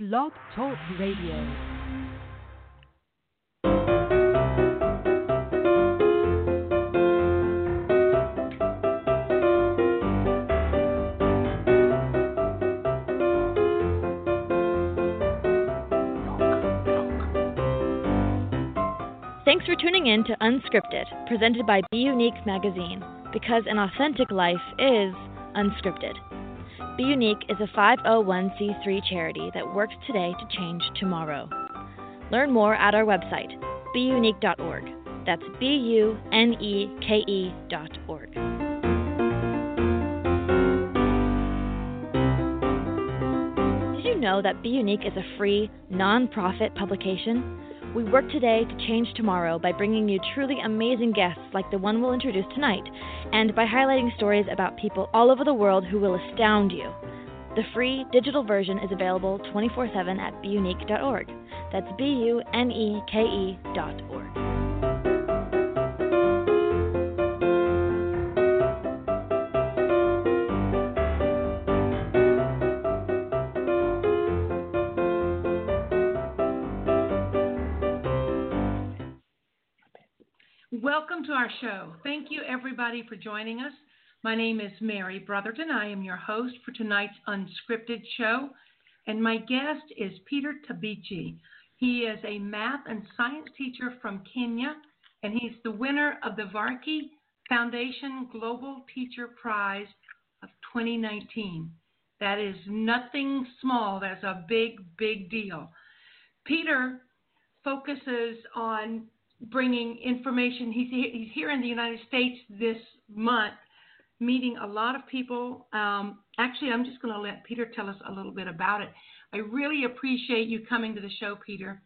Blog Talk Radio. Thanks for tuning in to Unscripted, presented by Be Unique Magazine, because an authentic life is unscripted. Be Unique is a 501c3 charity that works today to change tomorrow. Learn more at our website, buneke.org. That's B U N E K E dot org. Did you know that Be Unique is a free, non-profit publication? We work today to change tomorrow by bringing you truly amazing guests like the one we'll introduce tonight, and by highlighting stories about people all over the world who will astound you. The free digital version is available 24 7 at buneke.org. That's B U N E K E dot org. Our show. Thank you, everybody, for joining us. My name is Mary Brotherton. I am your host for tonight's unscripted show, and my guest is Peter Tabichi. He is a math and science teacher from Kenya, and he's the winner of the Varkey Foundation Global Teacher Prize of 2019. That is nothing small, that's a big, big deal. Peter focuses on bringing information. He's, he's here in the United States this month, meeting a lot of people. Um, actually, I'm just going to let Peter tell us a little bit about it. I really appreciate you coming to the show, Peter.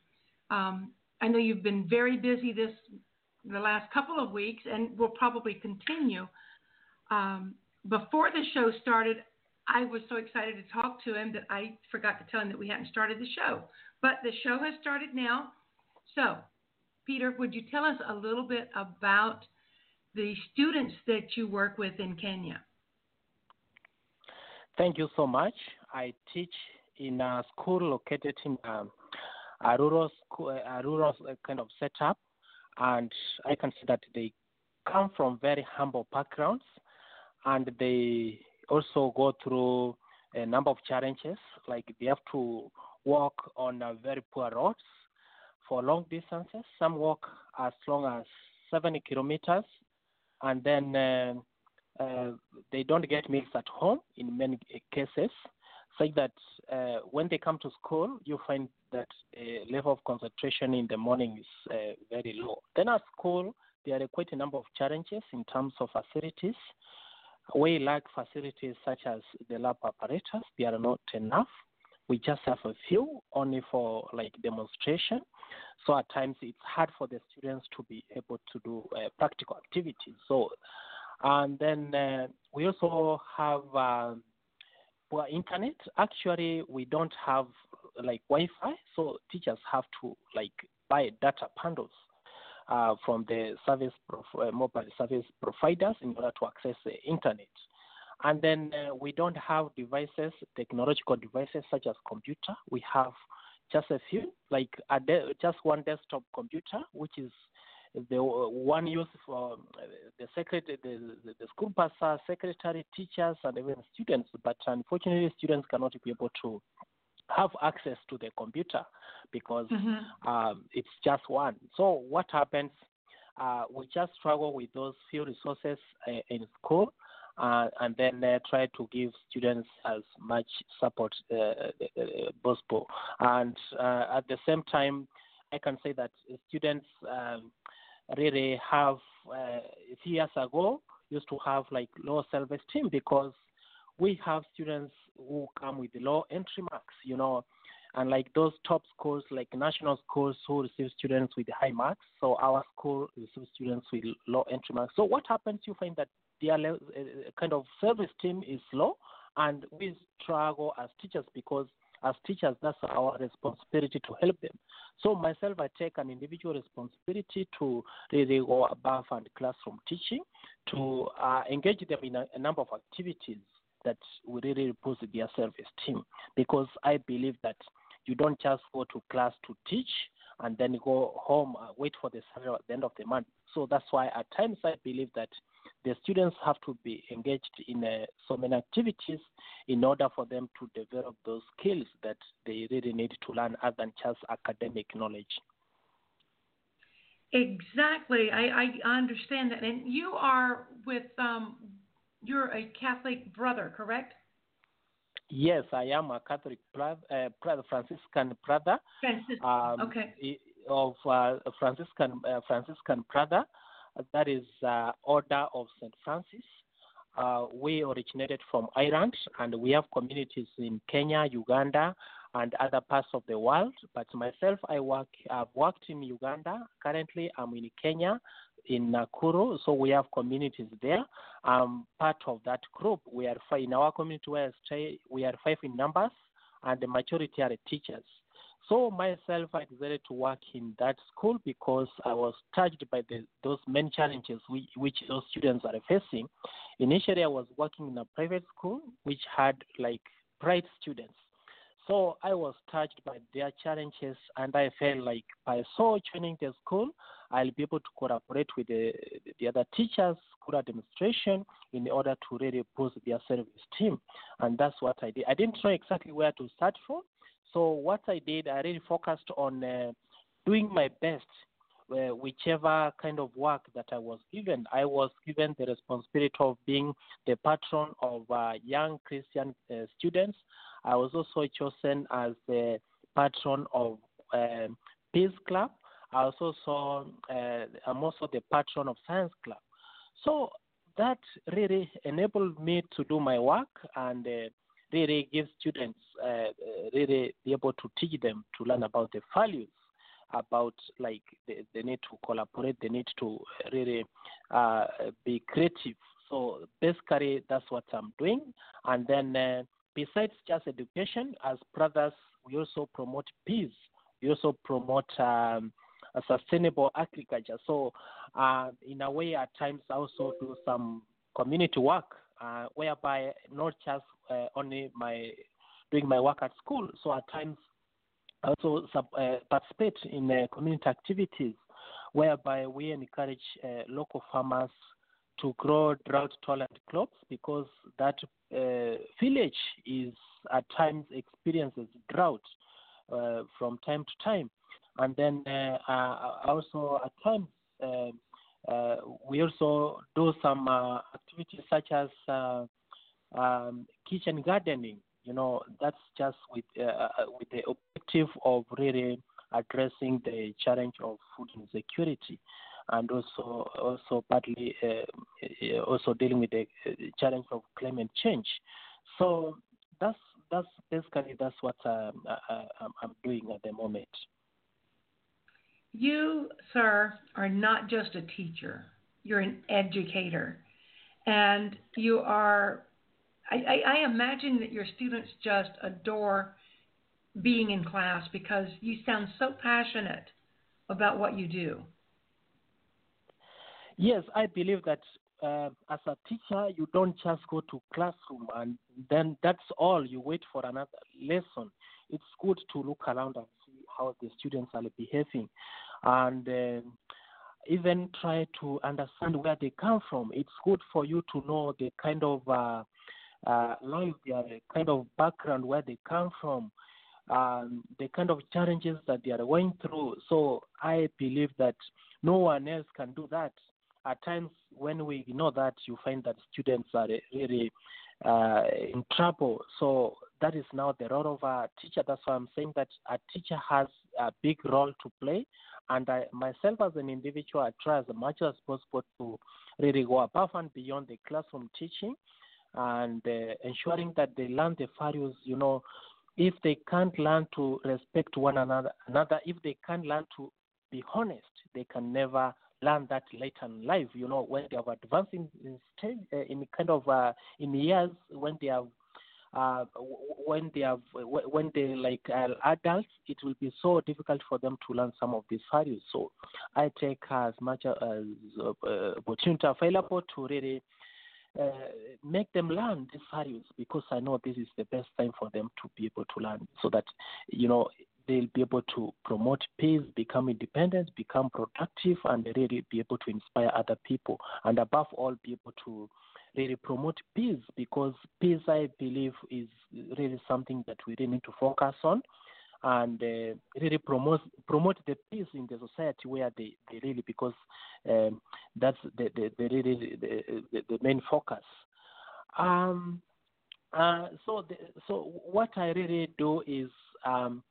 Um, I know you've been very busy this the last couple of weeks, and will probably continue. Um, before the show started, I was so excited to talk to him that I forgot to tell him that we hadn't started the show. But the show has started now. So Peter, would you tell us a little bit about the students that you work with in Kenya? Thank you so much. I teach in a school located in um, a rural school, a rural kind of setup, and I can see that they come from very humble backgrounds, and they also go through a number of challenges, like they have to walk on uh, very poor roads for long distances. Some walk as long as 70 kilometers, and then uh, uh, they don't get meals at home in many cases, such that uh, when they come to school, you find that the level of concentration in the morning is uh, very low. Then at school, there are quite a number of challenges in terms of facilities. We lack facilities such as the lab apparatus, they are not enough. We just have a few only for like demonstration. So at times it's hard for the students to be able to do uh, practical activities. So, and then uh, we also have uh, poor internet. Actually, we don't have like Wi-Fi, so teachers have to like buy data bundles. Uh, from the service prof- uh, mobile service providers in order to access the internet. And then uh, we don't have devices, technological devices such as computer. We have just a few, like a de- just one desktop computer, which is the one used for the secretary, the, the, the school pastor, secretary, teachers, and even students. But unfortunately, students cannot be able to have access to the computer because mm-hmm. um, it's just one. So what happens? Uh, we just struggle with those few resources uh, in school, uh, and then uh, try to give students as much support uh, possible. And at the same time, I can say that students um, really have, few years ago, used to have like low self-esteem because we have students who come with low entry marks, you know, and like those top schools, like national schools who receive students with high marks. So our school receives students with low entry marks. So what happens? You find that their uh, kind of self-esteem is low, and we struggle as teachers because as teachers, that's our responsibility to help them. So myself, I take an individual responsibility to really go above and classroom teaching, to uh, engage them in a, a number of activities that will really boost their self-esteem. Because I believe that you don't just go to class to teach and then go home, uh, wait for the at the end of the month. So that's why at times I believe that the students have to be engaged in uh, so many activities in order for them to develop those skills that they really need to learn other than just academic knowledge. Exactly. I, I understand that. And you are with, um, you're a Catholic brother, correct? Yes, I am a Catholic brother, uh, brother Franciscan brother. Francis- um, okay. Of uh, Franciscan uh, Franciscan brother, that is uh, Order of Saint Francis. Uh, we originated from Ireland, and we have communities in Kenya, Uganda, and other parts of the world. But myself, I work. I've worked in Uganda. Currently, I'm in Kenya, in Nakuru. So we have communities there. I'm part of that group. We are five in our community. We are five in numbers, and the majority are teachers. So myself, I decided to work in that school because I was touched by the, those many challenges which, which those students are facing. Initially, I was working in a private school which had like bright students. So I was touched by their challenges, and I felt like by so joining the school, I'll be able to cooperate with the, the other teachers, school administration, in order to really boost their service team. And that's what I did. I didn't know exactly where to start from. So what I did, I really focused on uh, doing my best, uh, whichever kind of work that I was given. I was given the responsibility of being the patron of uh, young Christian uh, students. I was also chosen as the patron of um, Peace Club. I also saw, uh, I'm also the patron of Science Club. So that really enabled me to do my work and uh, really give students uh, really be able to teach them to learn about the values about like they, they need to collaborate they need to really uh, be creative. So basically that's what i'm doing. And then uh, besides just education as brothers we also promote peace. We also promote um, sustainable agriculture. So uh, in a way at times i also do some community work uh, whereby not just uh, only my doing my work at school. So at times, also sub, uh, participate in uh, community activities whereby we encourage uh, local farmers to grow drought-tolerant crops because that uh, village is at times experiences drought from time to time, and then also at times. Uh, we also do some uh, activities such as uh, um, kitchen gardening. You know, that's just with with the objective of really addressing the challenge of food insecurity, and also also partly also dealing with the challenge of climate change. So that's that's basically that's what um, I, I'm doing at the moment. You, sir, are not just a teacher, you're an educator. And you are, I, I, I imagine that your students just adore being in class because you sound so passionate about what you do. Yes, I believe that uh, as a teacher, you don't just go to classroom and then that's all. You wait for another lesson. It's good to look around and see how the students are behaving, and uh, even try to understand where they come from. It's good for you to know the kind of uh, uh, life, kind of background, where they come from, um, the kind of challenges that they are going through. So I believe that no one else can do that. At times, when we know that, you find that students are really uh, in trouble. So that is now the role of a teacher. That's why I'm saying that a teacher has a big role to play. And I, myself as an individual, I try as much as possible to really go above and beyond the classroom teaching and uh, ensuring that they learn the values, you know, if they can't learn to respect one another, another, if they can't learn to be honest, they can never learn that later in life. You know, when they have advanced in in, stage, uh, in kind of uh, in years, when they have uh, when they have when they like uh, adults, it will be so difficult for them to learn some of these values. So I take as much as uh, opportunity available to really uh, make them learn these values because I know this is the best time for them to be able to learn so that, you know, they'll be able to promote peace, become independent, become productive, and really be able to inspire other people. And above all, be able to really promote peace because peace, I believe, is really something that we really need to focus on and uh, really promote promote the peace in the society where they, they really because um, that's the the, the really the, the, main focus. Um, uh, so the, so what I really do is um,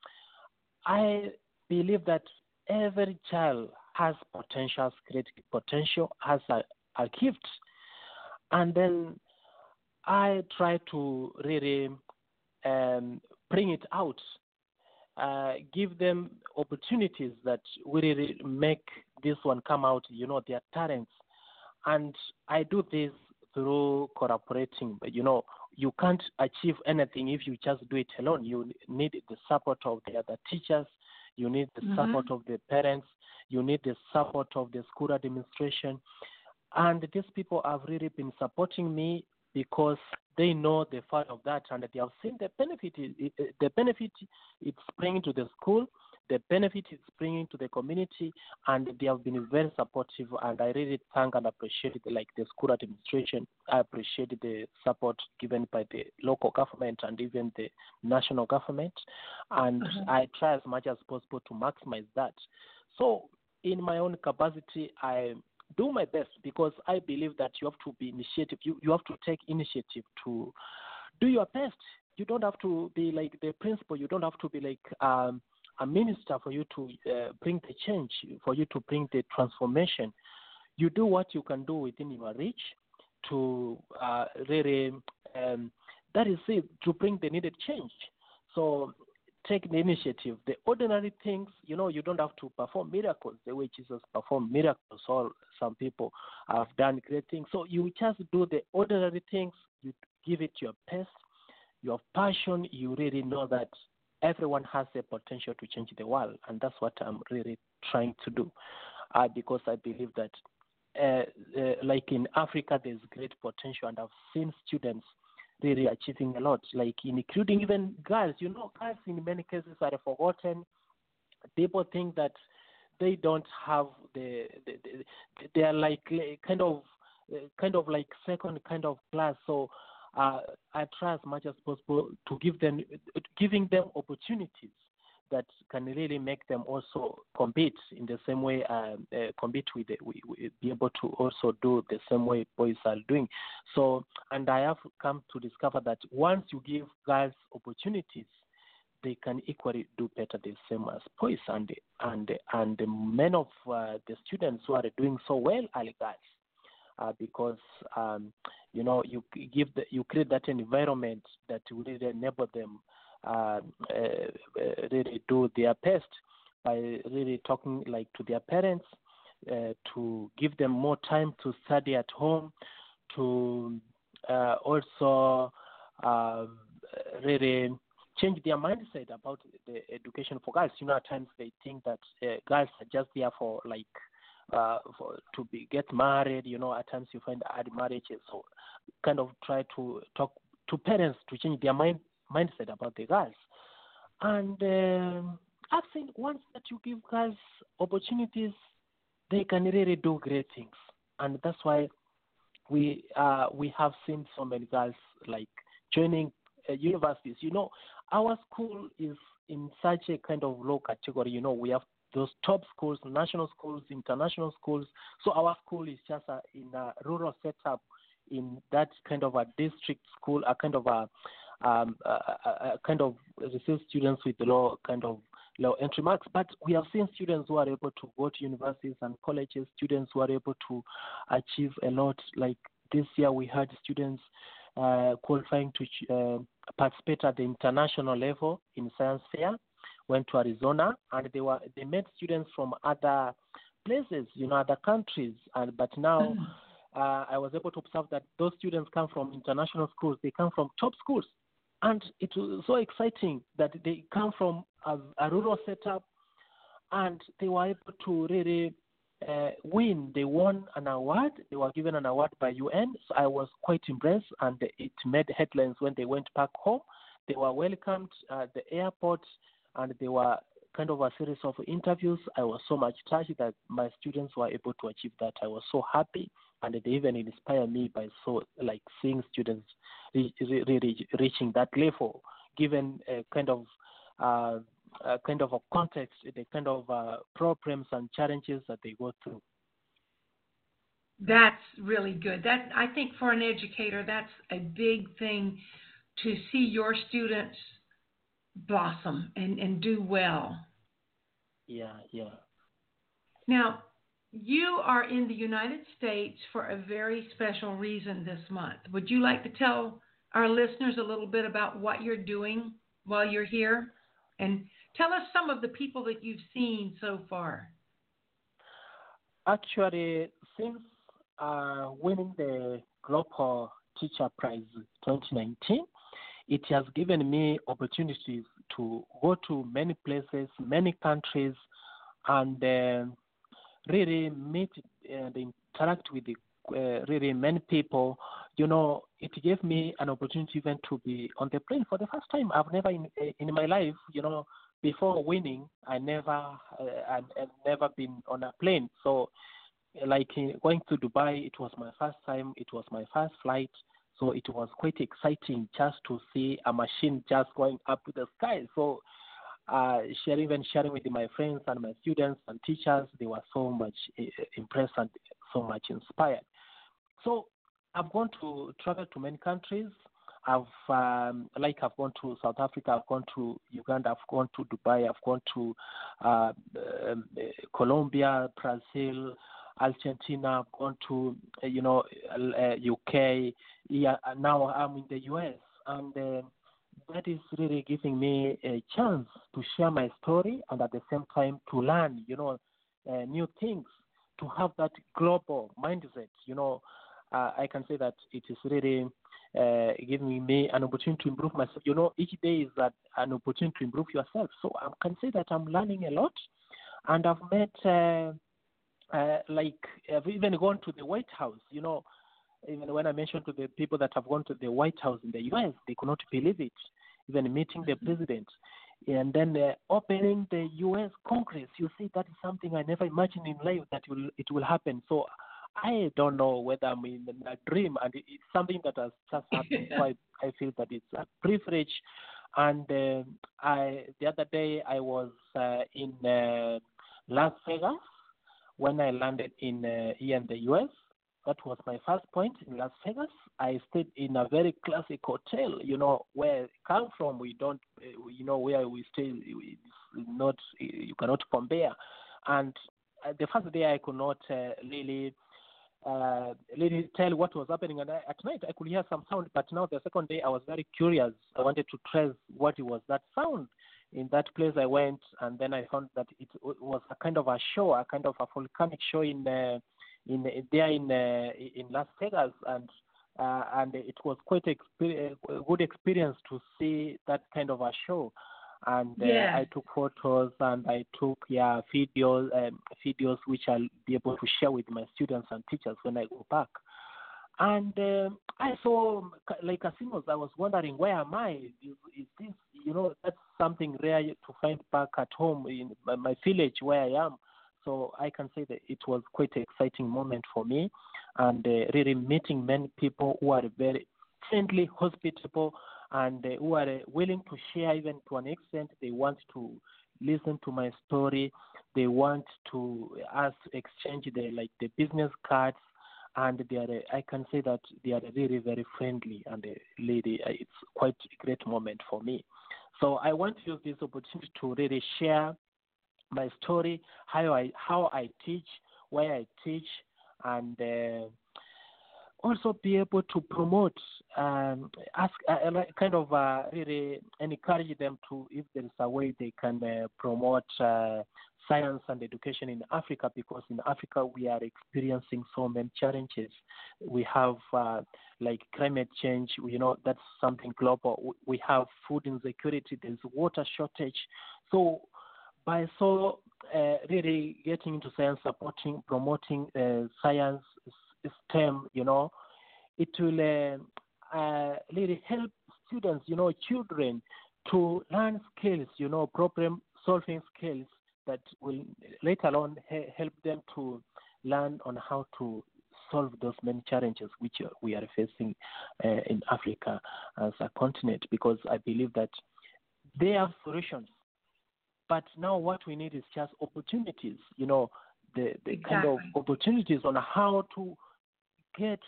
I believe that every child has potential, great potential, has a, a gift, and then I try to really um, bring it out uh, give them opportunities that really make this one come out, you know, their talents. And I do this through cooperating. But, you know, you can't achieve anything if you just do it alone. You need the support of the other teachers. You need the mm-hmm. support of the parents. You need the support of the school administration. And these people have really been supporting me because they know the fact of that and they have seen the benefit the benefit it's bringing to the school the benefit it's bringing to the community and they have been very supportive. And i really thank and appreciate it, like the school administration. I appreciate the support given by the local government and even the national government. And mm-hmm. i try as much as possible to maximize that. So in my own capacity i do my best because I believe that you have to be initiative. You you have to take initiative to do your best. You don't have to be like the principal. You don't have to be like um, a minister for you to uh, bring the change, for you to bring the transformation. You do what you can do within your reach to uh, really, um, that is it, to bring the needed change. So take the initiative. The ordinary things, you know, you don't have to perform miracles the way Jesus performed miracles. Or some people have done great things. So you just do the ordinary things. You give it your best, your passion. You really know that everyone has the potential to change the world, and that's what I'm really trying to do. Uh, because I believe that, uh, uh, like in Africa, there's great potential, and I've seen students really achieving a lot, like including even girls. You know, girls in many cases are forgotten. People think that they don't have the, the, the they are like kind of kind of like second kind of class. So uh, I try as much as possible to give them giving them opportunities that can really make them also compete in the same way, uh, uh, compete with, the, we, we be able to also do the same way boys are doing. So, and I have come to discover that once you give girls opportunities, they can equally do better the same as boys. And and and many of uh, the students who are doing so well are girls. Uh, because um, you know you give the, you create that environment that will really enable them really do their best by really talking like to their parents uh, to give them more time to study at home, to also um, really change their mindset about the education for girls. You know, at times they think that uh, girls are just there for like uh, for, to be get married. You know, at times you find early marriages. So, kind of try to talk to parents to change their mind mindset about the girls. And um, I think once that you give girls opportunities, they can really do great things. And that's why we uh, we have seen so many girls like joining uh, universities. You know, our school is in such a kind of low category. You know, we have those top schools, national schools, international schools. So our school is just in a rural setup in that kind of a district school, a kind of a um, uh, uh, kind of receive students with low kind of low entry marks. But we have seen students who are able to go to universities and colleges, students who are able to achieve a lot. Like this year, we had students uh, qualifying to uh, participate at the international level in science fair. Went to Arizona, and they were they met students from other places, you know, other countries. And but now. Mm. Uh, I was able to observe that those students come from international schools. They come from top schools. And it was so exciting that they come from a, a rural setup and they were able to really uh, win. They won an award. They were given an award by UN. So I was quite impressed, and it made headlines when they went back home. They were welcomed at the airport, and they were kind of a series of interviews. I was so much touched that my students were able to achieve that. I was so happy, and they even inspired me by so like seeing students really reaching that level, given a kind of uh, a kind of a context, the kind of uh, problems and challenges that they go through. That's really good. That I think for an educator, that's a big thing to see your students blossom and, and do well. Yeah, yeah. Now, you are in the United States for a very special reason this month. Would you like to tell our listeners a little bit about what you're doing while you're here? And tell us some of the people that you've seen so far. Actually, since uh, winning the Global Teacher Prize 2019, it has given me opportunities to go to many places, many countries, and uh, really meet and interact with the, uh, really many people. You know, it gave me an opportunity even to be on the plane for the first time. I've never in in my life, you know, before winning, I never uh, I, I've never been on a plane. So, like going to Dubai, it was my first time. It was my first flight. So it was quite exciting just to see a machine just going up to the sky. So uh, sharing, even sharing with my friends and my students and teachers, they were so much uh, impressed and so much inspired. So I've gone to travel to many countries. I've um, like I've gone to South Africa, I've gone to Uganda, I've gone to Dubai, I've gone to uh, um, Colombia, Brazil, Argentina, I've gone to you know uh, UK. Yeah, now I'm in the US, and uh, that is really giving me a chance to share my story and at the same time to learn, you know, uh, new things, to have that global mindset. You know, uh, I can say that it is really uh, giving me an opportunity to improve myself. You know, each day is that an opportunity to improve yourself. So I can say that I'm learning a lot, and I've met uh, uh, like I've even gone to the White House. You know, even when I mentioned to the people that have gone to the White House in the U.S., they could not believe it. Even meeting the mm-hmm. president, and then uh, opening the U.S. Congress, you see that is something I never imagined in life that will it will happen. So I don't know whether I'm in a dream, and it's something that has just happened. so I, I feel that it's a privilege. And uh, I, the other day, I was uh, in uh, Las Vegas when I landed in uh, here in the U.S. That was my first point in Las Vegas. I stayed in a very classic hotel. You know where I come from. We don't, uh, you know, where we stay. It's not you cannot compare. And uh, the first day I could not uh, really uh, really tell what was happening. And I, at night I could hear some sound, but now the second day I was very curious. I wanted to trace what it was that sound. In that place I went, and then I found that it, it was a kind of a show, a kind of a volcanic show in uh, in there in uh, in Las Vegas, and uh, and it was quite a good experience to see that kind of a show and uh, yeah. I took photos and I took yeah videos um, videos which I'll be able to share with my students and teachers when I go back. And um, I saw like casinos. I was wondering where am I? Is, is, this you know that's something rare to find back at home in my village where I am. So I can say that it was quite an exciting moment for me, and uh, really meeting many people who are very friendly, hospitable, and uh, who are uh, willing to share even to an extent. They want to listen to my story. They want to us exchange the like the business cards, and they are. Uh, I can say that they are really very friendly and lady. It's quite a great moment for me. So I want to use this opportunity to really share my story, how I how I teach, where I teach, and uh, also be able to promote, um, ask, uh, uh kind of uh, really encourage them to, if there is a way they can uh, promote uh, science and education in Africa, because in Africa we are experiencing so many challenges. We have uh, like climate change, you know, that's something global. We have food insecurity, there's water shortage. So by so uh, really getting into science, supporting, promoting uh, science, STEM, you know, it will uh, uh, really help students, you know, children to learn skills, you know, problem solving skills that will later on help them to learn on how to solve those many challenges which we are facing uh, in Africa as a continent because I believe that they have solutions. But now what we need is just opportunities, you know, the, the exactly. kind of opportunities on how to get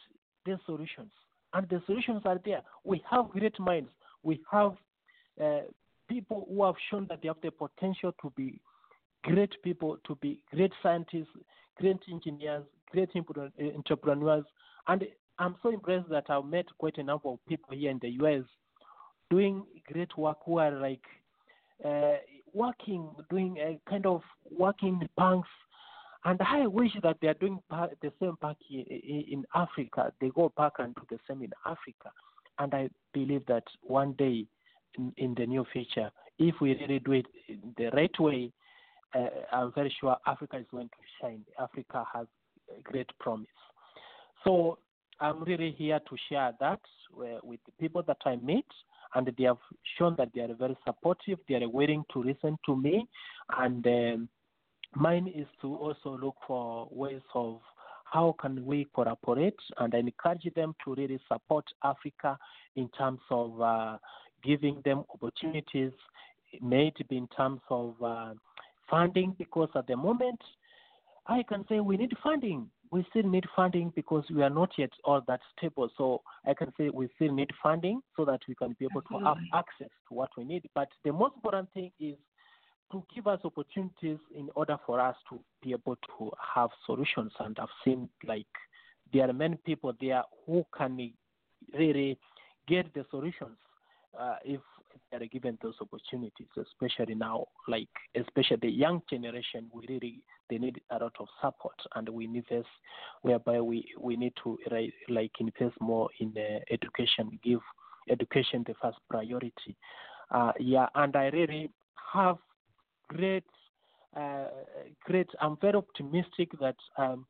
the solutions. And the solutions are there. We have great minds. We have uh, people who have shown that they have the potential to be great people, to be great scientists, great engineers, great entrepreneurs. And I'm so impressed that I've met quite a number of people here in the US doing great work who are like uh, working, doing a kind of working banks. And I wish that they are doing the same back in Africa. They go back and do the same in Africa. And I believe that one day in, in the near future, if we really do it the right way, uh, I'm very sure Africa is going to shine. Africa has great promise. So I'm really here to share that uh, with the people that I meet, and they have shown that they are very supportive. They are willing to listen to me, and um, mine is to also look for ways of how can we collaborate and I encourage them to really support Africa in terms of uh, giving them opportunities, maybe in terms of uh, funding, because at the moment I can say we need funding we still need funding because we are not yet all that stable. So I can say we still need funding so that we can be able Absolutely. to have access to what we need. But the most important thing is to give us opportunities in order for us to be able to have solutions. And I've seen like there are many people there who can really get the solutions uh, if they are given those opportunities, especially now, like especially the young generation, we really they need a lot of support, and we invest whereby we we need to like invest more in uh, education, give education the first priority. Uh, yeah, and I really have great, uh, great. I'm very optimistic that um,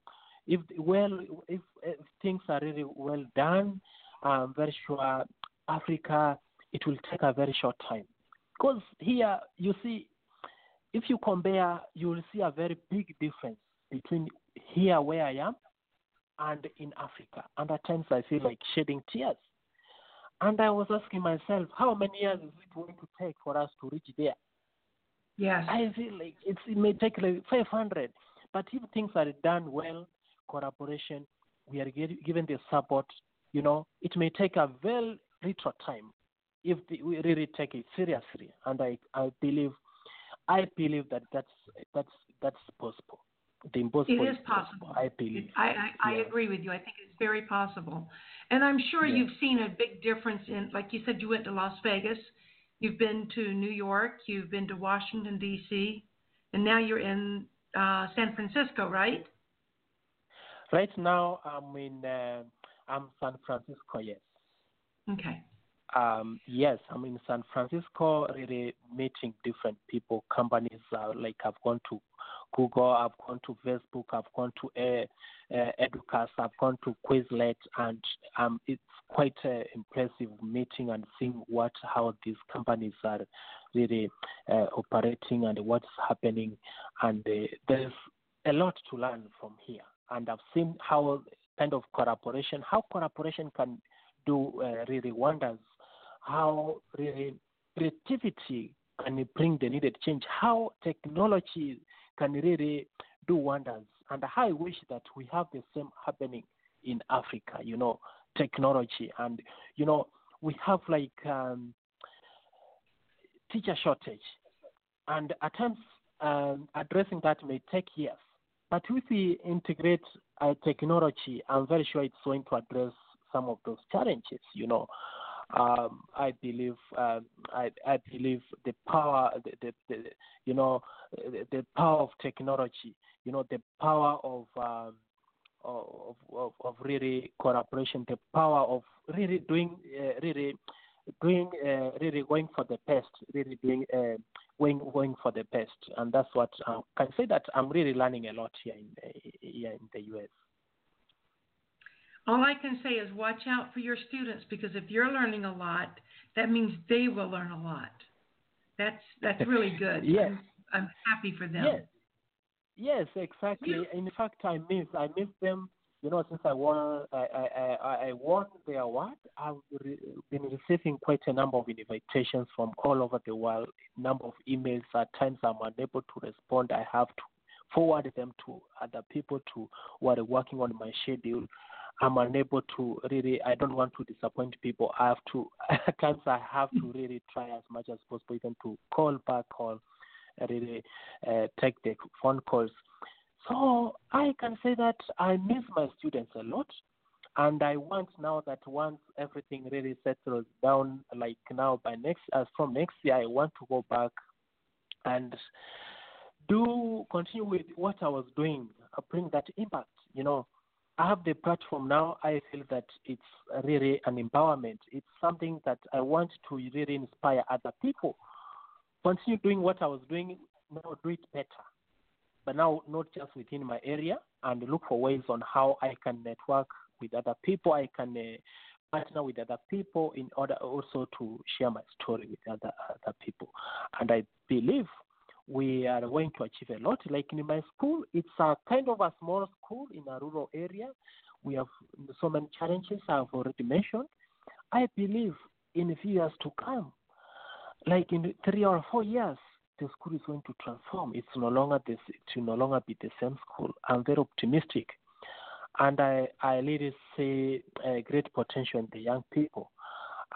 if well, if, if things are really well done, I'm very sure Africa it will take a very short time. Because here, you see, if you compare, you will see a very big difference between here where I am and in Africa. And at times I feel like shedding tears. And I was asking myself, how many years is it going to take for us to reach there? Yes. I feel like it may take like 500. But if things are done well, collaboration, we are given the support, you know, it may take a very little time if the, we really take it seriously, and I, I believe, I believe that that's that's that's possible. The impossible it is, possible. possible. I believe. I I, I agree with you. I think it's very possible, and I'm sure yeah. you've seen a big difference in, like you said, you went to Las Vegas, you've been to New York, you've been to Washington D.C., and now you're in uh, San Francisco, right? Right now, I'm in uh, I'm San Francisco. Yes. Okay. Um, yes, I'm in San Francisco, really meeting different people, companies. Uh, like I've gone to Google, I've gone to Facebook, I've gone to uh, uh, Educast, I've gone to Quizlet, and um, it's quite an impressive meeting and seeing what how these companies are really uh, operating and what's happening. And uh, there's a lot to learn from here. And I've seen how kind of collaboration, how collaboration can do uh, really wonders how creativity can bring the needed change, how technology can really do wonders. And I wish that we have the same happening in Africa, you know, technology. And, you know, we have like um, teacher shortage. And at times, um, addressing that may take years. But if we integrate uh, technology, I'm very sure it's going to address some of those challenges, you know um, I believe um, I, I believe the power, the, the, the, you know, the, power of technology, you know, the power of um, of, of, of really cooperation the power of really doing uh, really doing uh, really going for the best, really doing uh, going going for the best, and that's what I can say that I'm really learning a lot here in here in the U.S. All I can say is watch out for your students because if you're learning a lot, that means they will learn a lot. That's that's really good. yes. I'm, I'm happy for them. Yes. Yes, exactly. In fact, I miss I miss them. You know, since I won I I I, I won the award, I've re- been receiving quite a number of invitations from all over the world. Number of emails. At times, I'm unable to respond. I have to forward them to other people to who are working on my schedule. I'm unable to really. I don't want to disappoint people. I have to. At times, I have to really try as much as possible, even to call back or really uh, take the phone calls. So I can say that I miss my students a lot. And I want now that once everything really settles down, like now by next, as from next year, I want to go back and do continue with what I was doing, uh, bring that impact. You know, I have the platform now. I feel that it's really an empowerment. It's something that I want to really inspire other people. Continue doing what I was doing, now do it better. But now, not just within my area, and look for ways on how I can network with other people. I can uh, partner with other people in order also to share my story with other other people. And I believe we are going to achieve a lot. Like in my school, it's a kind of a small school in a rural area. We have so many challenges I've already mentioned. I believe in a few years to come, like in three or four years, the school is going to transform. It's no longer this. Will no longer be the same school. I'm very optimistic, and I I really see a great potential in the young people.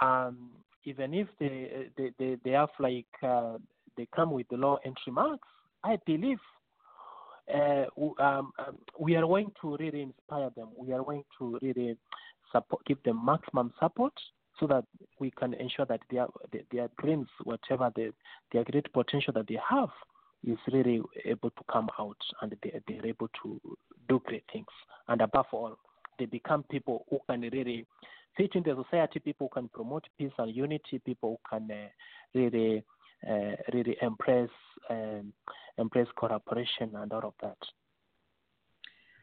Um, even if they they they, they have like uh, they come with the low entry marks, I believe uh, um, um, we are going to really inspire them. We are going to really support, give them maximum support so that we can ensure that their their dreams, whatever the their great potential that they have, is really able to come out and they they're able to do great things. And above all, they become people who can really fit in the society, people who can promote peace and unity, people who can uh, really really embrace um, embrace cooperation and all of that.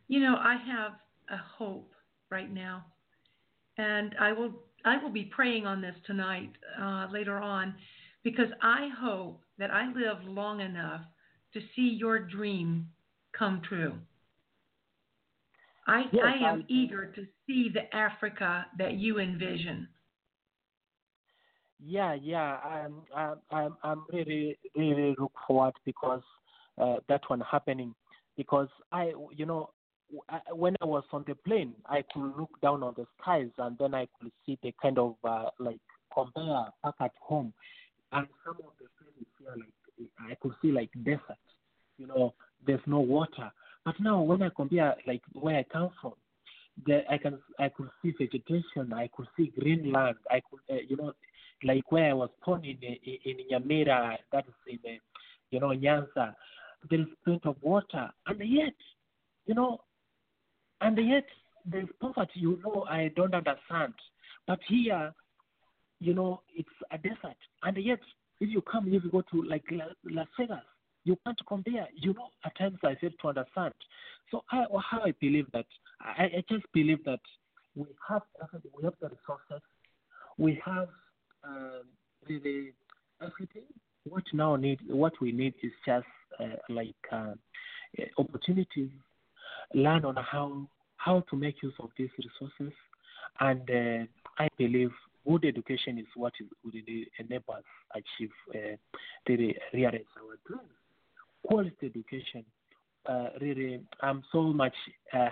You know, I have a hope right now, and I will I will be praying on this tonight uh, later on, because I hope that I live long enough to see your dream come true. I, Yes, I am I- eager to see the Africa that you envision. Yeah, yeah, I'm, I'm, I'm, really, really look forward because uh, that one happening. Because I, you know, when I was on the plane, I could look down on the skies and then I could see the kind of uh, like compare back at home, and some of the places here, like I could see like desert. You know, there's no water. But now when I compare like where I come from, the, I can I could see vegetation. I could see green land. I could uh, you know like where I was born in in, in Nyamira, that is in you know Nyanza. There is plenty of water, and yet you know, and yet there's poverty. You know, I don't understand. But here, you know, it's a desert, and yet if you come, if you go to like Las Vegas, you can't compare. You know, at times I fail to understand. So I, how I believe that I, I just believe that we have we have the resources, we have really everything. What now need what we need is just uh, like uh, uh, opportunities, learn on how how to make use of these resources, and uh, I believe good education is what would enable us achieve uh, really realize our dreams. Quality education, uh, really, I'm so much uh,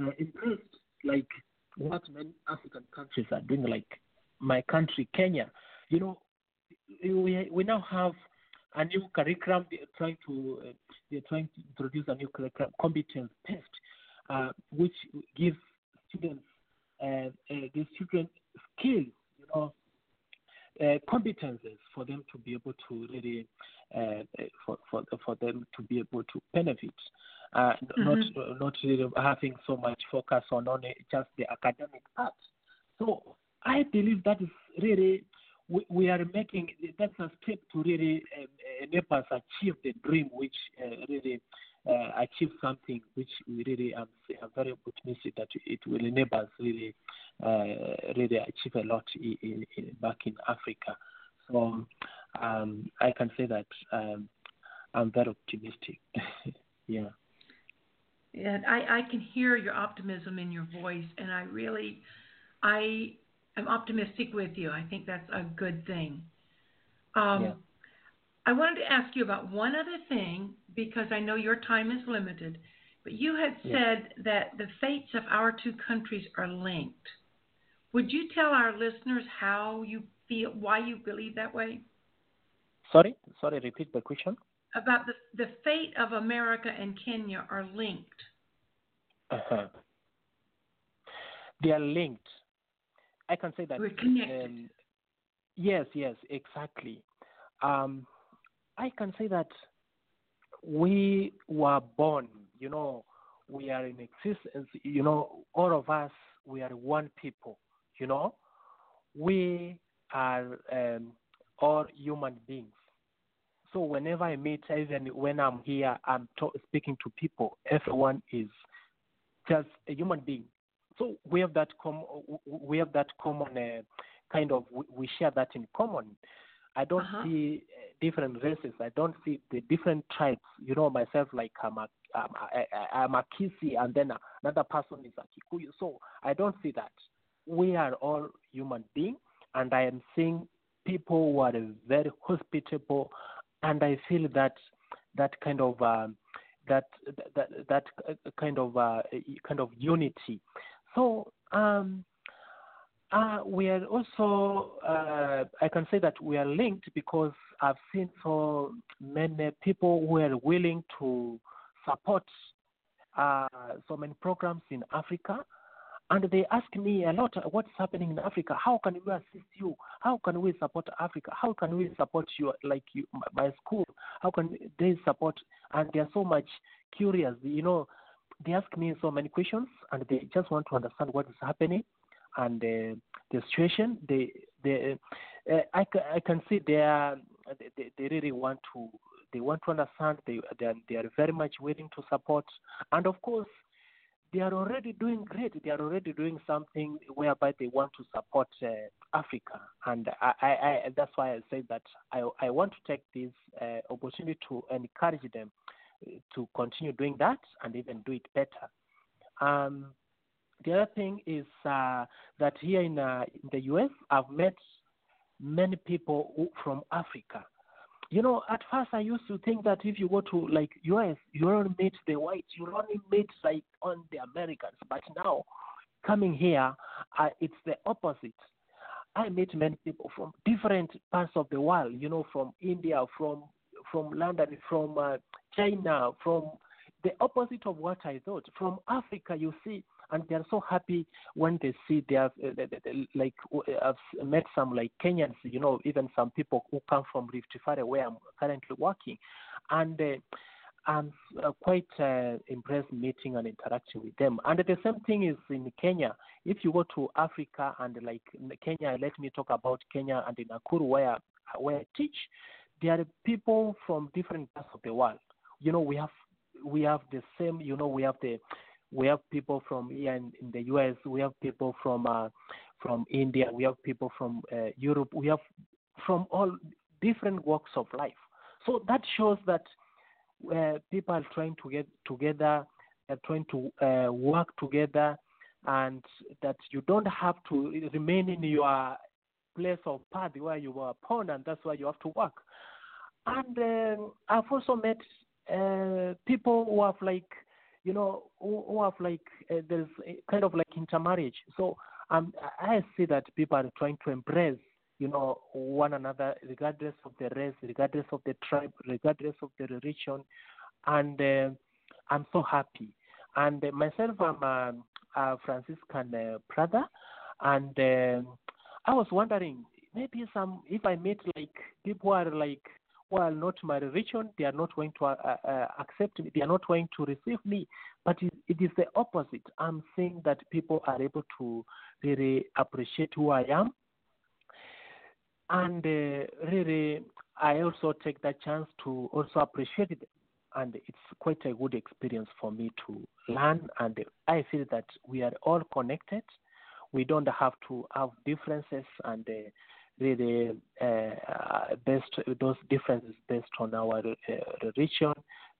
uh, impressed. Like what many African countries are doing, like my country, Kenya. You know, we we now have a new curriculum. They're trying to uh, they're trying to introduce a new curriculum, competence test, uh, which gives students uh, uh, these children skills, you know, uh, competences for them to be able to really uh, for, for for them to be able to benefit. Uh, Not uh, not really having so much focus on only just the academic part. So I believe that is really we, we are making that's a step to really um, enable us achieve the dream, which uh, really uh, achieve something which we really am, am very optimistic that it will enable us really uh, really achieve a lot in, in, back in Africa. So um, I can say that um, I'm very optimistic. yeah. Yeah, I, I can hear your optimism in your voice, and I really, I am optimistic with you. I think that's a good thing. Um, yeah. I wanted to ask you about one other thing because I know your time is limited, but you had yeah. said that the fates of our two countries are linked. Would you tell our listeners how you feel, why you believe that way? Sorry, sorry, repeat the question. About the, the fate of America and Kenya are linked. Uh-huh. They are linked. I can say that. We're connected. Um, yes, yes, exactly. Um, I can say that we were born, you know, we are in existence, you know, all of us, we are one people, you know. We are um, all human beings. So whenever I meet, even when I'm here, I'm to- speaking to people. Everyone is just a human being. So we have that com- we have that common uh, kind of we share that in common. I don't uh-huh. see uh, different races. I don't see the different tribes. You know myself, like I'm a I'm a, I'm a Kisii, and then another person is a Kikuyu. So I don't see that. We are all human beings, and I am seeing people who are very hospitable, and I feel that that kind of um, that that that kind of uh, kind of unity. So um, uh, we are also uh, I can say that we are linked because I've seen so many people who are willing to support uh, so many programs in Africa and they ask me a lot what's happening in Africa. How can we assist you? How can we support Africa? How can we support you, like you, my school? How can they support? And they're so much curious. You know, they ask me so many questions, and they just want to understand what is happening and uh, the situation. They, they, uh, I, I can see they are, they, they really want to, they want to understand. They, they are, they are very much willing to support, and of course they are already doing great. They are already doing something whereby they want to support uh, Africa, and I, I, I, that's why I say that I, I want to take this uh, opportunity to encourage them uh, to continue doing that and even do it better. Um, the other thing is uh, that here in, uh, in the U.S., I've met many people who, from Africa you know, at first I used to think that if you go to like US, you only meet the whites, you only meet like on the Americans. But now, coming here, uh, it's the opposite. I meet many people from different parts of the world. You know, from India, from from London, from uh, China, from the opposite of what I thought. From Africa, you see and they are so happy when they see they have uh, like I've met some like Kenyans, you know, even some people who come from Rift Valley where I'm currently working, and. Uh, I'm uh, quite uh, impressed meeting and interacting with them. And the same thing is in Kenya. If you go to Africa and like Kenya, let me talk about Kenya and in Nakuru where where I teach. There are people from different parts of the world. You know, we have we have the same. You know, we have the we have people from here in, in the US, we have people from uh, from India, we have people from uh, Europe, we have from all different walks of life. So that shows that uh, people are trying to get together, are trying to uh, work together, and that you don't have to remain in your place of birth where you were born, and that's why you have to work. And uh, I've also met uh, people who have like you know, who, who have like uh, there's kind of like intermarriage. So um, I see that people are trying to embrace, you know, one another regardless of the race, regardless of the tribe, regardless of the religion, and uh, I'm so happy. And uh, myself, I'm a, a Franciscan uh, brother, and um, I was wondering maybe some if I meet like people are like while not my religion, they are not going to uh, uh, accept me, they are not going to receive me. But it, it is the opposite. I'm saying that people are able to really appreciate who I am. and uh, really, I also take that chance to also appreciate it. And it's quite a good experience for me to learn. And I feel that we are all connected. We don't have to have differences and uh, really uh, based those differences based on our uh, religion,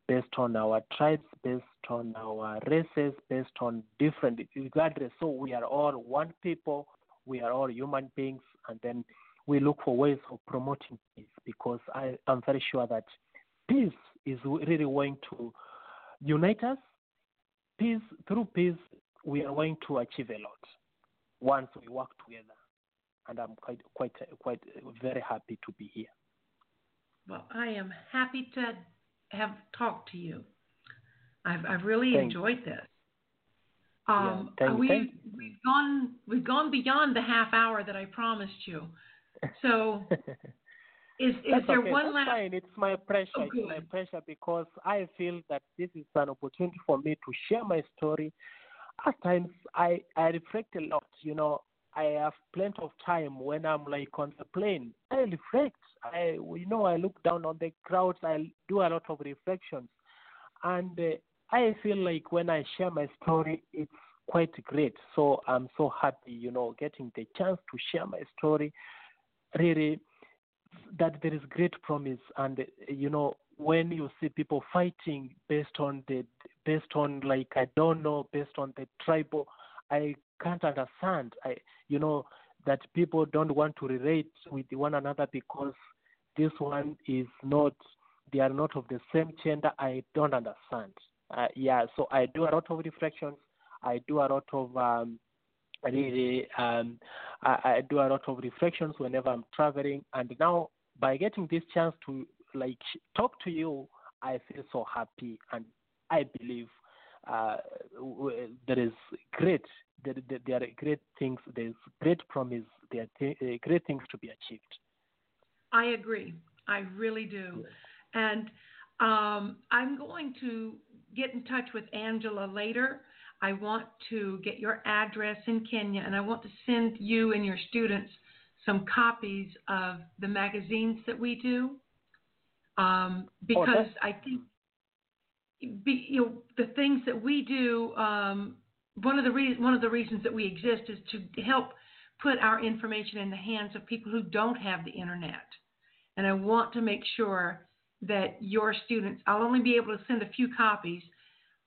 based on our tribes, based on our races, based on different regardless. So we are all one people. We are all human beings, and then we look for ways of promoting peace because I am very sure that peace is really going to unite us. Peace through peace, we are going to achieve a lot once we work together. And I'm quite, quite, quite very happy to be here. Well, I am happy to have talked to you. I've, I've really Thank enjoyed this. Um, yeah, thank, we thank we've gone we've gone beyond the half hour that I promised you. So is is That's there okay. one last? fine. It's my pressure. Oh, it's my pressure because I feel that this is an opportunity for me to share my story. At times, I I reflect a lot. You know, I have plenty of time when I'm like on the plane. I reflect. I you know I look down on the crowds. I do a lot of reflections, and uh, I feel like when I share my story, it's quite great. So I'm so happy, you know, getting the chance to share my story. Really, that there is great promise, and uh, you know, when you see people fighting based on the based on like I don't know, based on the tribal, I can't understand. I you know that people don't want to relate with one another because this one is not they are not of the same gender. I don't understand. Uh, yeah, so I do a lot of reflections. I do a lot of um, really um, I, I do a lot of reflections whenever I'm traveling, and now by getting this chance to like talk to you, I feel so happy, and I believe uh, w- there is great there, there, there are great things. There's great promise. There are th- uh, great things to be achieved. I agree. I really do. And um, I'm going to get in touch with Angela later. I want to get your address in Kenya and I want to send you and your students some copies of the magazines that we do. Um, because that's- I think be, you know the things that we do. Um, one of the re- one of the reasons that we exist is to help put our information in the hands of people who don't have the internet. And I want to make sure that your students. I'll only be able to send a few copies,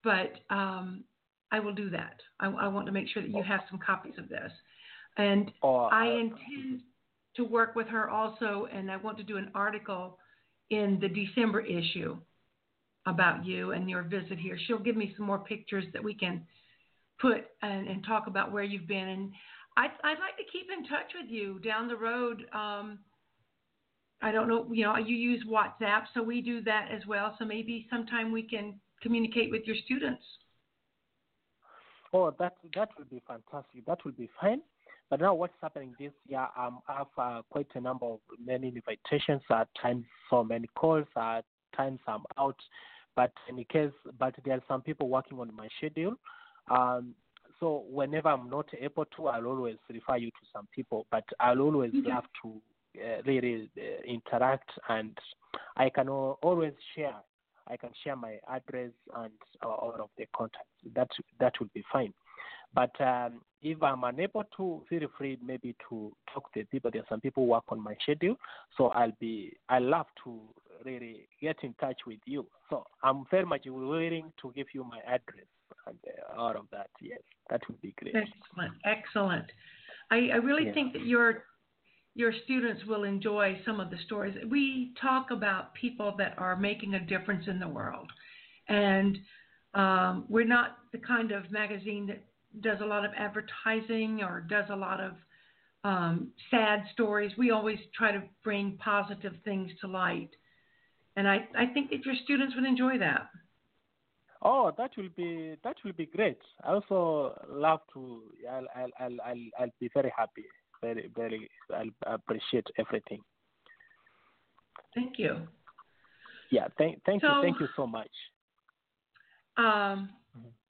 but um, I will do that. I, I want to make sure that you have some copies of this. And Or I uh, intend to work with her also, and I want to do an article in the December issue about you and your visit here. She'll give me some more pictures that we can put and, and talk about where you've been. And I'd, I'd like to keep in touch with you down the road. Um, I don't know, you know, you use WhatsApp, so we do that as well. So maybe sometime we can communicate with your students. Oh, that that will be fantastic. That would be fine. But now, what's happening this year? Um, I have uh, quite a number of many invitations. At times, so many calls. At times, I'm out. But in case, but there are some people working on my schedule. Um, so whenever I'm not able to, I'll always refer you to some people. But I'll always Okay. love to uh, really uh, interact, and I can al- always share. I can share my address and uh, all of the contacts. That that would be fine. But um, if I'm unable to, feel free maybe to talk to people. There are some people who work on my schedule, so I'll be. I love to really get in touch with you. So I'm very much willing to give you my address and uh, all of that. Yes, that would be great. Excellent, excellent. I, I really Yeah. think that your your students will enjoy some of the stories. We talk about people that are making a difference in the world, and um, we're not the kind of magazine that does a lot of advertising or does a lot of um, sad stories. We always try to bring positive things to light, and I, I think that your students would enjoy that. Oh, that will be that will be great. I also love to. I'll I'll I'll I'll, I'll be very happy. Very very. I'll appreciate everything. Thank you. Yeah. Thank thank So- you thank you so much. Um,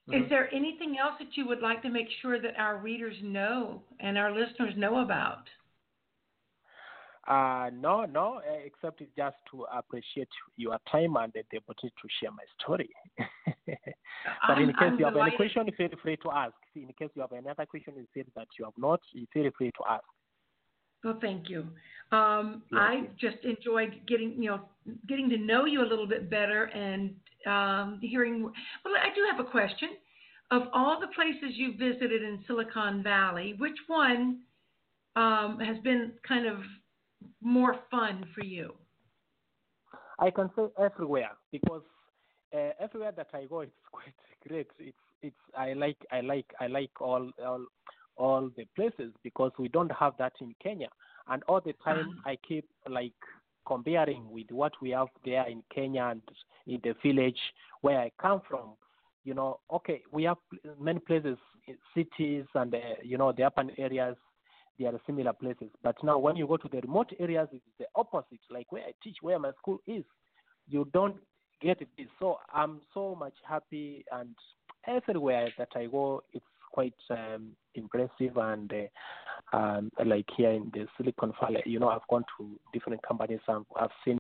Mhm. Is there anything else that you would like to make sure that our readers know and our listeners know about? Uh, no, no, uh, except it's just to appreciate your time and the opportunity to share my story. but in I'm- case I'm you have any question, feel free to ask. In case you have any other question, you feel that you have not, you feel free to ask. Well, thank you. Um, I just enjoyed getting you know getting to know you a little bit better and um, hearing. Well, I do have a question. Of all the places you visited in Silicon Valley, which one um, has been kind of more fun for you? I can say everywhere because uh, everywhere that I go, it's quite great. It's it's I like I like I like all all all the places because we don't have that in Kenya, and all the time I keep like comparing with what we have there in Kenya and in the village where I come from. You know, okay, we have many places, cities, and uh, you know the urban areas they are similar places. But now, when you go to the remote areas, it's the opposite. Like where I teach, where my school is, you don't get this. So I'm so much happy, and everywhere that I go, it's quite um, impressive. And uh, um, like here in the Silicon Valley, you know, I've gone to different companies and I've seen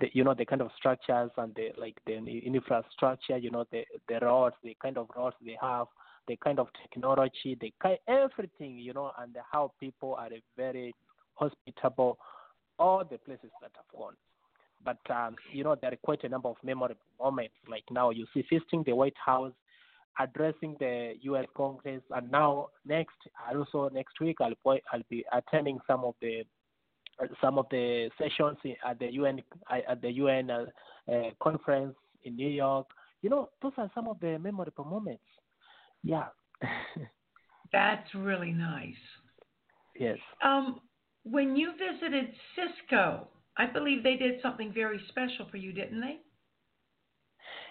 the, you know, the kind of structures and the like the infrastructure. You know, the the roads, the kind of roads they have the kind of technology, the kind everything, you know, and how people are very hospitable, all the places that I've gone. But um, you know, there are quite a number of memorable moments. Like now, you see visiting the White House, addressing the U.S. Congress, and now next, also next week, I'll I'll be attending some of the some of the sessions at the UN at the UN uh, uh, conference in New York. You know, those are some of the memorable moments. Yeah. That's really nice. yes. Um, when you visited Cisco, I believe they did something very special for you, didn't they?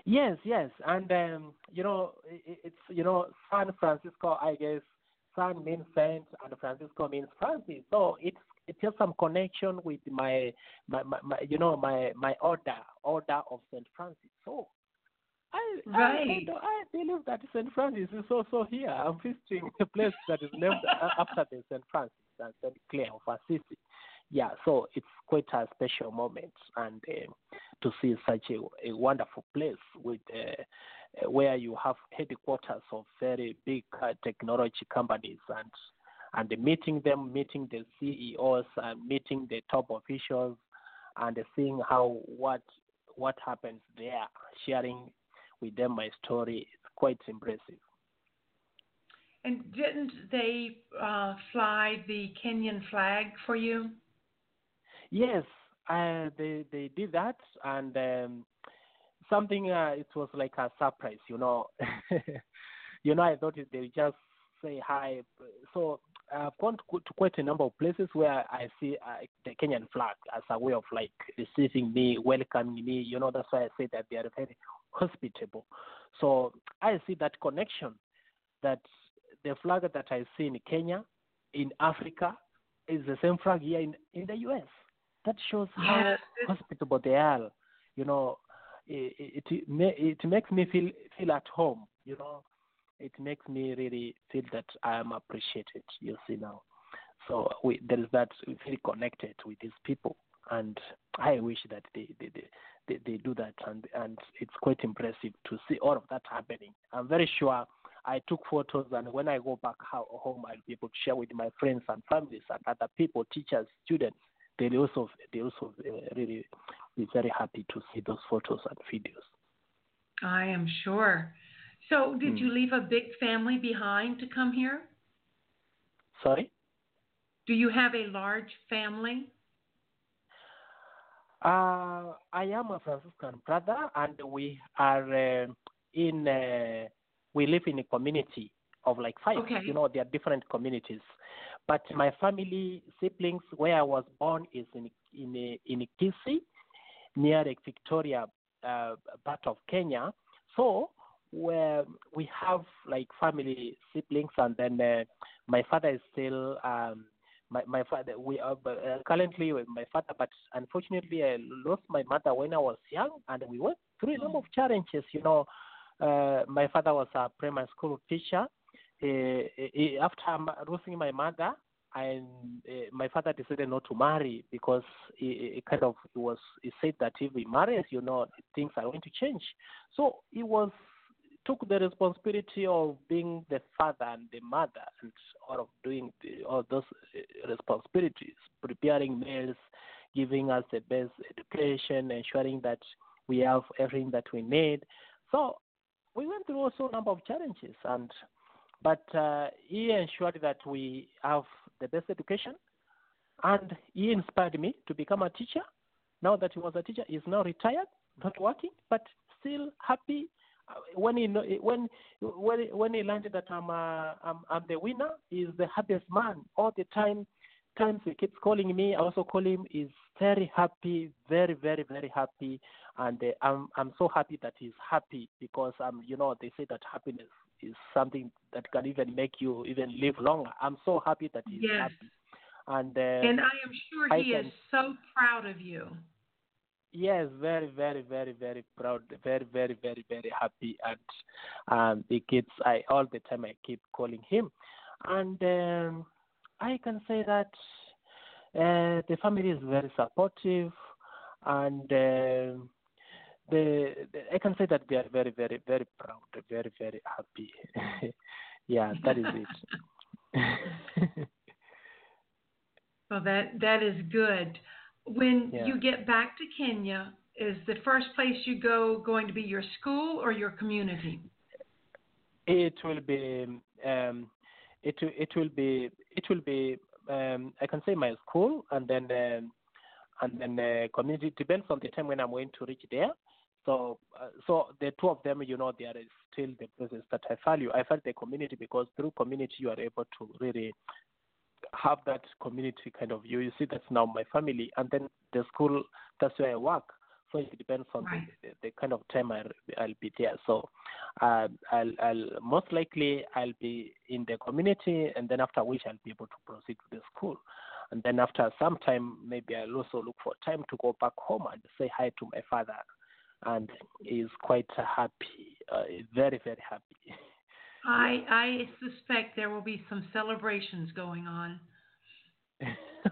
Yes, yes, and um, you know, it, it's you know, San Francisco. I guess San means Saint, and Francisco means Francis. So it's it's just some connection with my my, my, my you know my my order order of Saint Francis. So I, Right. I, I believe that St. Francis is also here. I'm visiting a place that is named after the St. Francis and St. Clare of Assisi. Yeah, so it's quite a special moment, and uh, to see such a, a wonderful place with uh, uh, where you have headquarters of very big uh, technology companies and and meeting them, meeting the CEOs, and meeting the top officials, and seeing how what what happens there, sharing with them my story. It's quite impressive. And didn't they uh, fly the Kenyan flag for you? Yes, uh, they they did that, and um, something. Uh, it was like a surprise, you know. you know, I thought they just say hi. So I've gone to, to quite a number of places where I see uh, the Kenyan flag as a way of like receiving me, welcoming me. You know, that's why I say that they are very hospitable. So I see that connection that the flag that I see in Kenya, in Africa, is the same flag here in, in the U.S. That shows how hospitable they are. You know, it, it, it, it makes me feel feel at home. You know, it makes me really feel that I am appreciated. You see now, so we, there is that we feel connected with these people, and I wish that they they, they, they, they do that, and and it's quite impressive to see all of that happening. I'm very sure I took photos, and when I go back home, I'll be able to share with my friends and families and other people, teachers, students. They'll also they also uh, really be very happy to see those photos and videos. I am sure. So, did Hmm. you leave a big family behind to come here? Sorry. Do you have a large family? Uh, I am a Franciscan brother, and we are uh, in. Uh, we live in a community of like five. Okay. You know, there are different communities, but my family siblings, where I was born, is in in in Kisii, near Victoria, uh, part of Kenya. So where we have like family siblings, and then uh, my father is still. Um, my my father we are uh, currently with my father but unfortunately i lost my mother when i was young and we went through a lot of challenges you know uh, my father was a primary school teacher uh, uh, after losing my mother and uh, my father decided not to marry because he, he kind of he was he said that if he marries, you know, things are going to change. So he was took the responsibility of being the father and the mother and all of doing the, all those uh, responsibilities, preparing meals, giving us the best education, ensuring that we have everything that we need. So we went through also a number of challenges, and but uh, he ensured that we have the best education, and he inspired me to become a teacher. Now that he was a teacher, he's now retired, not working, but still happy. Uh, when he when when when he learned that I'm uh, I'm, I'm the winner, he's the happiest man all the time. Times he keeps calling me. I also call him. He's very happy, very very very happy, and uh, I'm I'm so happy that he's happy because um you know they say that happiness is something that can even make you even live longer. I'm so happy that he's yes. happy. And, uh, and I am sure he can, is so proud of you. Yes, very, very, very, very proud, very, very, very, very happy, and um, the kids. I all the time I keep calling him, and um, I can say that uh, the family is very supportive, and uh, the, the, I can say that they are very, very, very proud, very, very happy. yeah, that is it. well, that that is good. When yeah. you get back to Kenya, is the first place you go going to be your school or your community? It will be. Um, it it will be. It will be. Um, I can say my school, and then. Um, and then uh, community depends on the time when I'm going to reach there. So, uh, so the two of them, you know, there is still the places that I value. I value the community because through community you are able to really have that community kind of view. You see, that's now my family, and then the school, that's where I work. So it depends on right. the, the, kind of time I'll, I'll be there. So uh, I'll, I'll most likely I'll be in the community, and then after which I'll be able to proceed to the school. And then after some time, maybe I'll also look for time to go back home and say hi to my father and he's quite happy, uh, very very happy. I I suspect there will be some celebrations going on.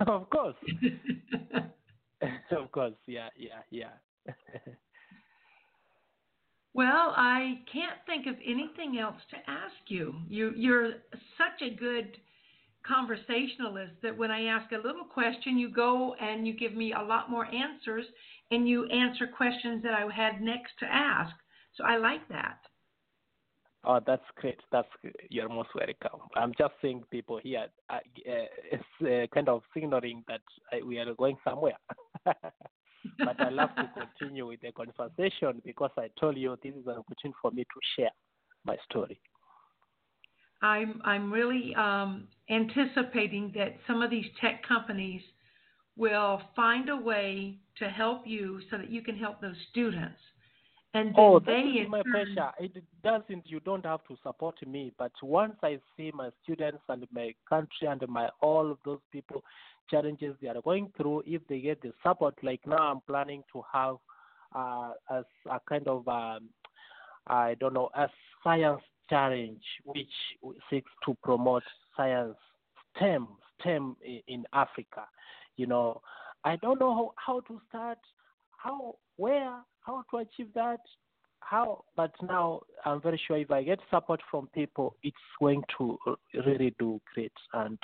of course. of course, yeah, yeah, yeah. well, I can't think of anything else to ask you. You you're such a good conversationalist that when I ask a little question, you go and you give me a lot more answers and you answer questions that I had next to ask. So I like that. Oh, that's great. That's you're most welcome. I'm just seeing people here. Uh, it's uh, kind of signaling that uh, we are going somewhere. but I love to continue with the conversation because I told you this is an opportunity for me to share my story. I'm I'm really um, anticipating that some of these tech companies will find a way to help you so that you can help those students. And oh, that is my pressure. It doesn't. You don't have to support me, but once I see my students and my country and my all of those people challenges they are going through, if they get the support, like now I'm planning to have uh, as a kind of um, I don't know a science challenge which seeks to promote science STEM STEM in Africa you know, I don't know how, how to start, how, where, how to achieve that, how, but now I'm very sure if I get support from people, it's going to really do great. And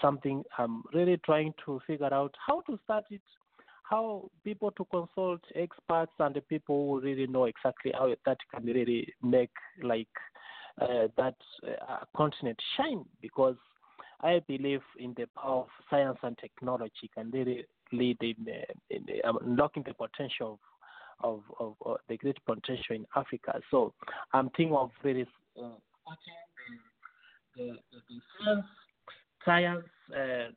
something I'm really trying to figure out how to start it, how people to consult experts and the people who really know exactly how that can really make like uh, that uh, continent shine because I believe in the power of science and technology can really lead in, in unlocking the potential of, of, of, the great potential in Africa. So I'm thinking of really uh, the, the, science, science uh,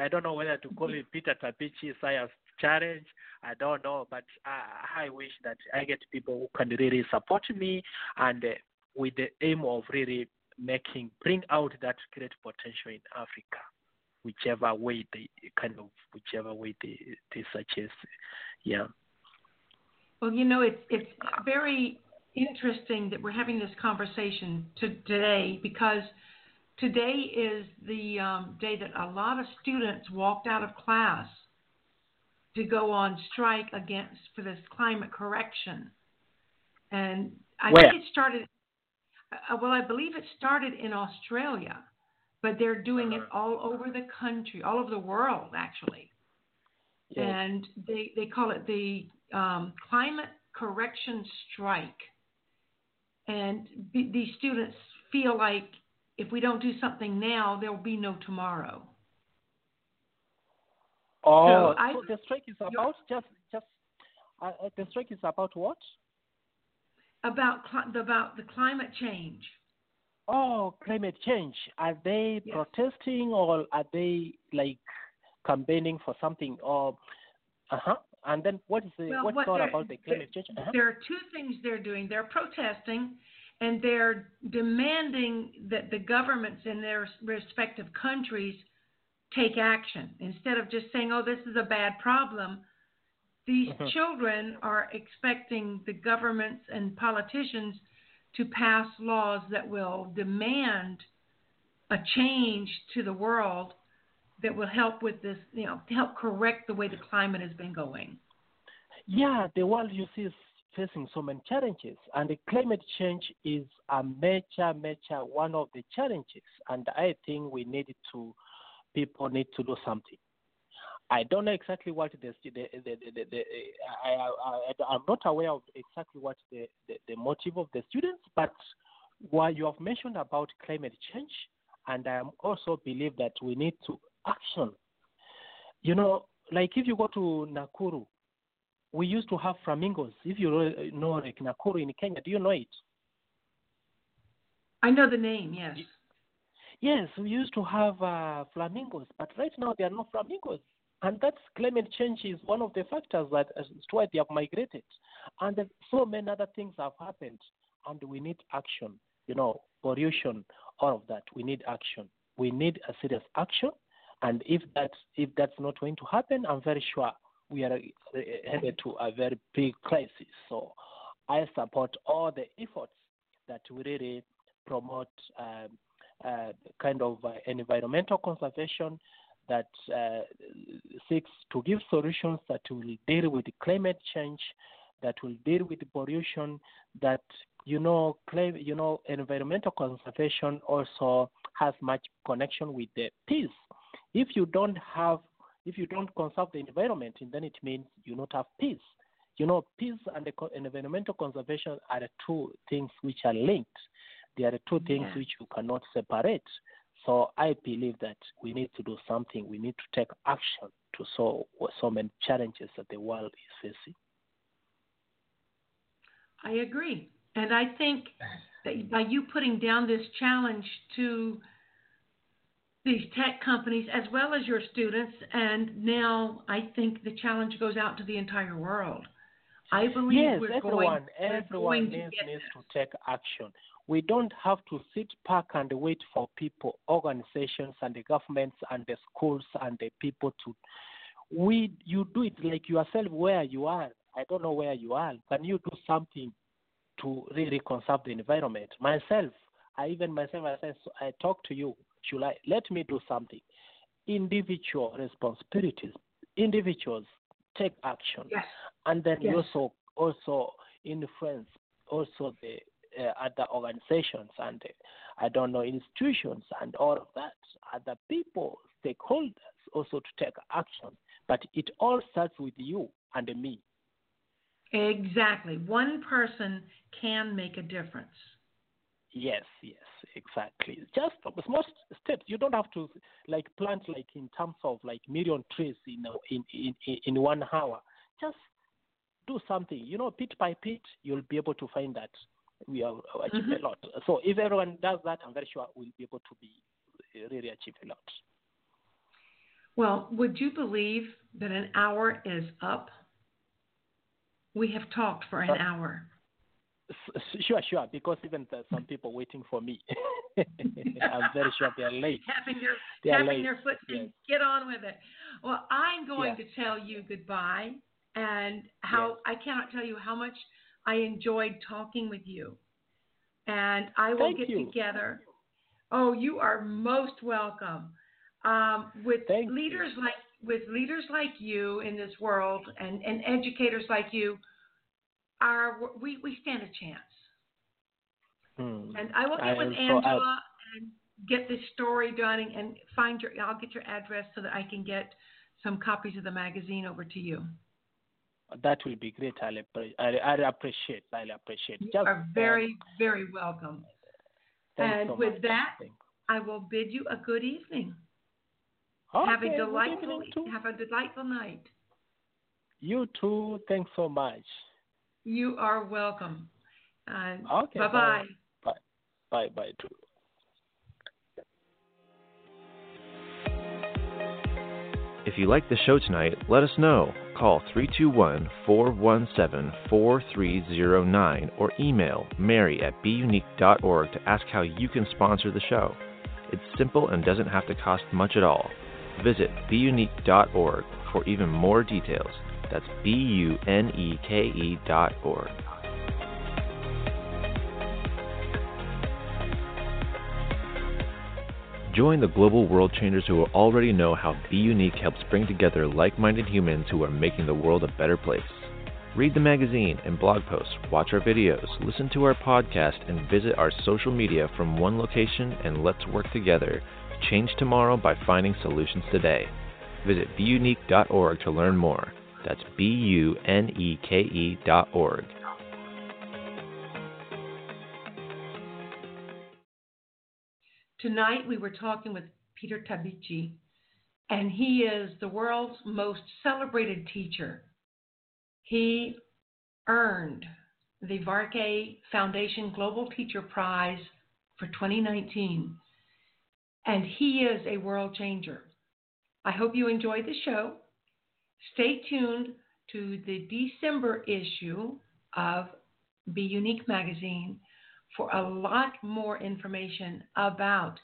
I don't know whether to call it Peter Tabichi Science Challenge. I don't know, but I, I wish that I get people who can really support me and uh, with the aim of really making bring out that great potential in Africa, whichever way they kind of whichever way they they suggest. Yeah. Well, you know, it's it's very interesting that we're having this conversation to, today because today is the um, day that a lot of students walked out of class to go on strike against for this climate correction. And I Where? think it started. Uh, well, I believe it started in Australia, but they're doing it all over the country, all over the world, actually. Yes. And they they call it the um, climate correction strike. And b- these students feel like if we don't do something now, there will be no tomorrow. Oh, I- so the strike is about just just uh, uh, the strike is about what? About cli- about the climate change. Oh, climate change. Are they Yes. protesting or are they like campaigning for something? Or uh huh. And then what is the Well, what's what thought about the climate change? Uh-huh. There are two things they're doing. They're protesting, and they're demanding that the governments in their respective countries take action instead of just saying, "Oh, this is a bad problem." These Mhm. children are expecting the governments and politicians to pass laws that will demand a change to the world that will help with this, you know, help correct the way the climate has been going. Yeah, the world you see is facing so many challenges, and the climate change is a major, major one of the challenges. And I think we need to, people need to do something. I don't know exactly what the, the, the, the, the, I, I, I, I'm not aware of exactly what the, the, the motive of the students, but what you have mentioned about climate change, and I also believe that we need to action. You know, like if you go to Nakuru, we used to have flamingos. If you know- know like Nakuru in Kenya, do you know it? I know the name, yes. Yes, we used to have uh, flamingos, but right now there are no flamingos. And that climate change is one of the factors that is why they have migrated. And so many other things have happened, and we need action. You know, pollution, all of that. We need action. We need a serious action. And if that's if that's not going to happen, I'm very sure we are uh, headed to a very big crisis. So I support all the efforts that we really promote um, uh, kind of uh, environmental conservation that uh, seeks to give solutions that will deal with climate change, that will deal with pollution, that you know, claim, you know, environmental conservation also has much connection with the peace. If you don't have, if you don't conserve the environment, then it means you don't have peace. You know, peace and the environmental conservation are the two things which are linked. They are the two things which you cannot separate. So I believe that we need to do something. We need to take action to solve so many challenges that the world is facing. I agree. And I think that by you putting down this challenge to these tech companies as well as your students, and now I think the challenge goes out to the entire world. I believe yes, we're everyone, going, we're everyone going to needs, needs to take action. We don't have to sit back and wait for people, organizations, and the governments, and the schools, and the people to. We, you do it like yourself where you are. I don't know where you are. Can you do something to really conserve the environment? Myself, I even myself, I, said, so I talk to you. Should I let me do something? Individual responsibilities. Individuals take action Yes. and then Yes. also also influence also the other organizations and uh, I don't know institutions and all of that, other people, stakeholders also to take action. But it all starts with you and me. Exactly. One person can make a difference. Yes, yes, exactly. Just small steps. You don't have to like plant like in terms of like million trees in in in in, in one hour. Just do something. You know, pit by pit, you'll be able to find that we have achieved Mhm. a lot. So if everyone does that, I'm very sure we'll be able to be really achieve a lot. Well, would you believe that an hour is up? We have talked for an Uh, hour. Sure, sure. Because even some people waiting for me. I'm very sure they're late. tapping their They are tapping late. their foot Yes. get on with it. Well, I'm going Yeah. to tell you goodbye and how I cannot tell you how much I enjoyed talking with you. And I will Thank get you. together Oh, you are most welcome. Um, with Thank leaders you. like with leaders like you in this world and, and educators like you, our we, we stand a chance. Hmm. And I will get I with am so- Angela and get this story done and find your. I'll get your address so that I can get some copies of the magazine over to you. That will be great. I'll appre- I, I appreciate. I'll appreciate. You Just, are very very welcome. thanks and so with much. that, Thanks. I will bid you a good evening. have a delightful have a delightful night. You too. Thanks so much. You are welcome. Uh, Okay. bye bye. Bye. Bye. Bye. Too. If you like the show tonight, let us know. Call 321 417 4309 or email mary at buneke.org to ask how you can sponsor the show. It's simple and doesn't have to cost much at all. Visit buneke.org for even more details. That's B U N E K E dot org. Join the global world changers who already know how Be Unique helps bring together like minded humans who are making the world a better place. Read the magazine and blog posts, watch our videos, listen to our podcast, and visit our social media from one location and let's work together to change tomorrow by finding solutions today. Visit buneke.org to learn more. That's B U N E K E dot org. Tonight we were talking with Peter Tabichi, and he is the world's most celebrated teacher. He earned the Varkey Foundation Global Teacher Prize for 2019, and he is a world changer. I hope you enjoyed the show. Stay tuned to the December issue of Be Unique magazine for a lot more information about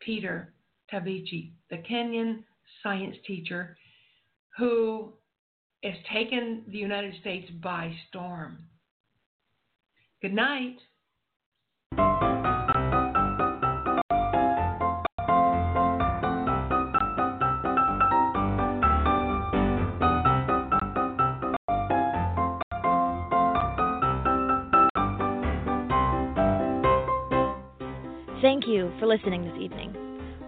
Peter Tabichi, the Kenyan science teacher who has taken the United States by storm. Good night. Listening this evening.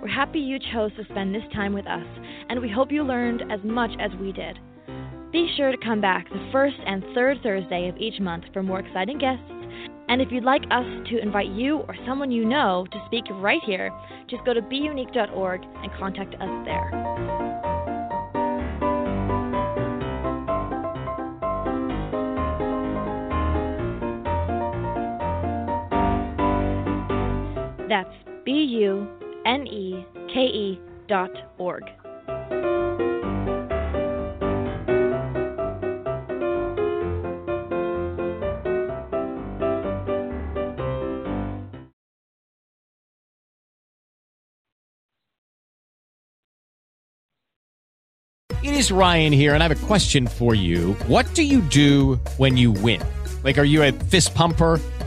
We're happy you chose to spend this time with us, and we hope you learned as much as we did. Be sure to come back the first and third Thursday of each month for more exciting guests. And if you'd like us to invite you or someone you know to speak right here, just go to buneke.org and contact us there. That's B U N E K E dot org. It is Ryan here, and I have a question for you. What do you do when you win? Like, are you a fist pumper?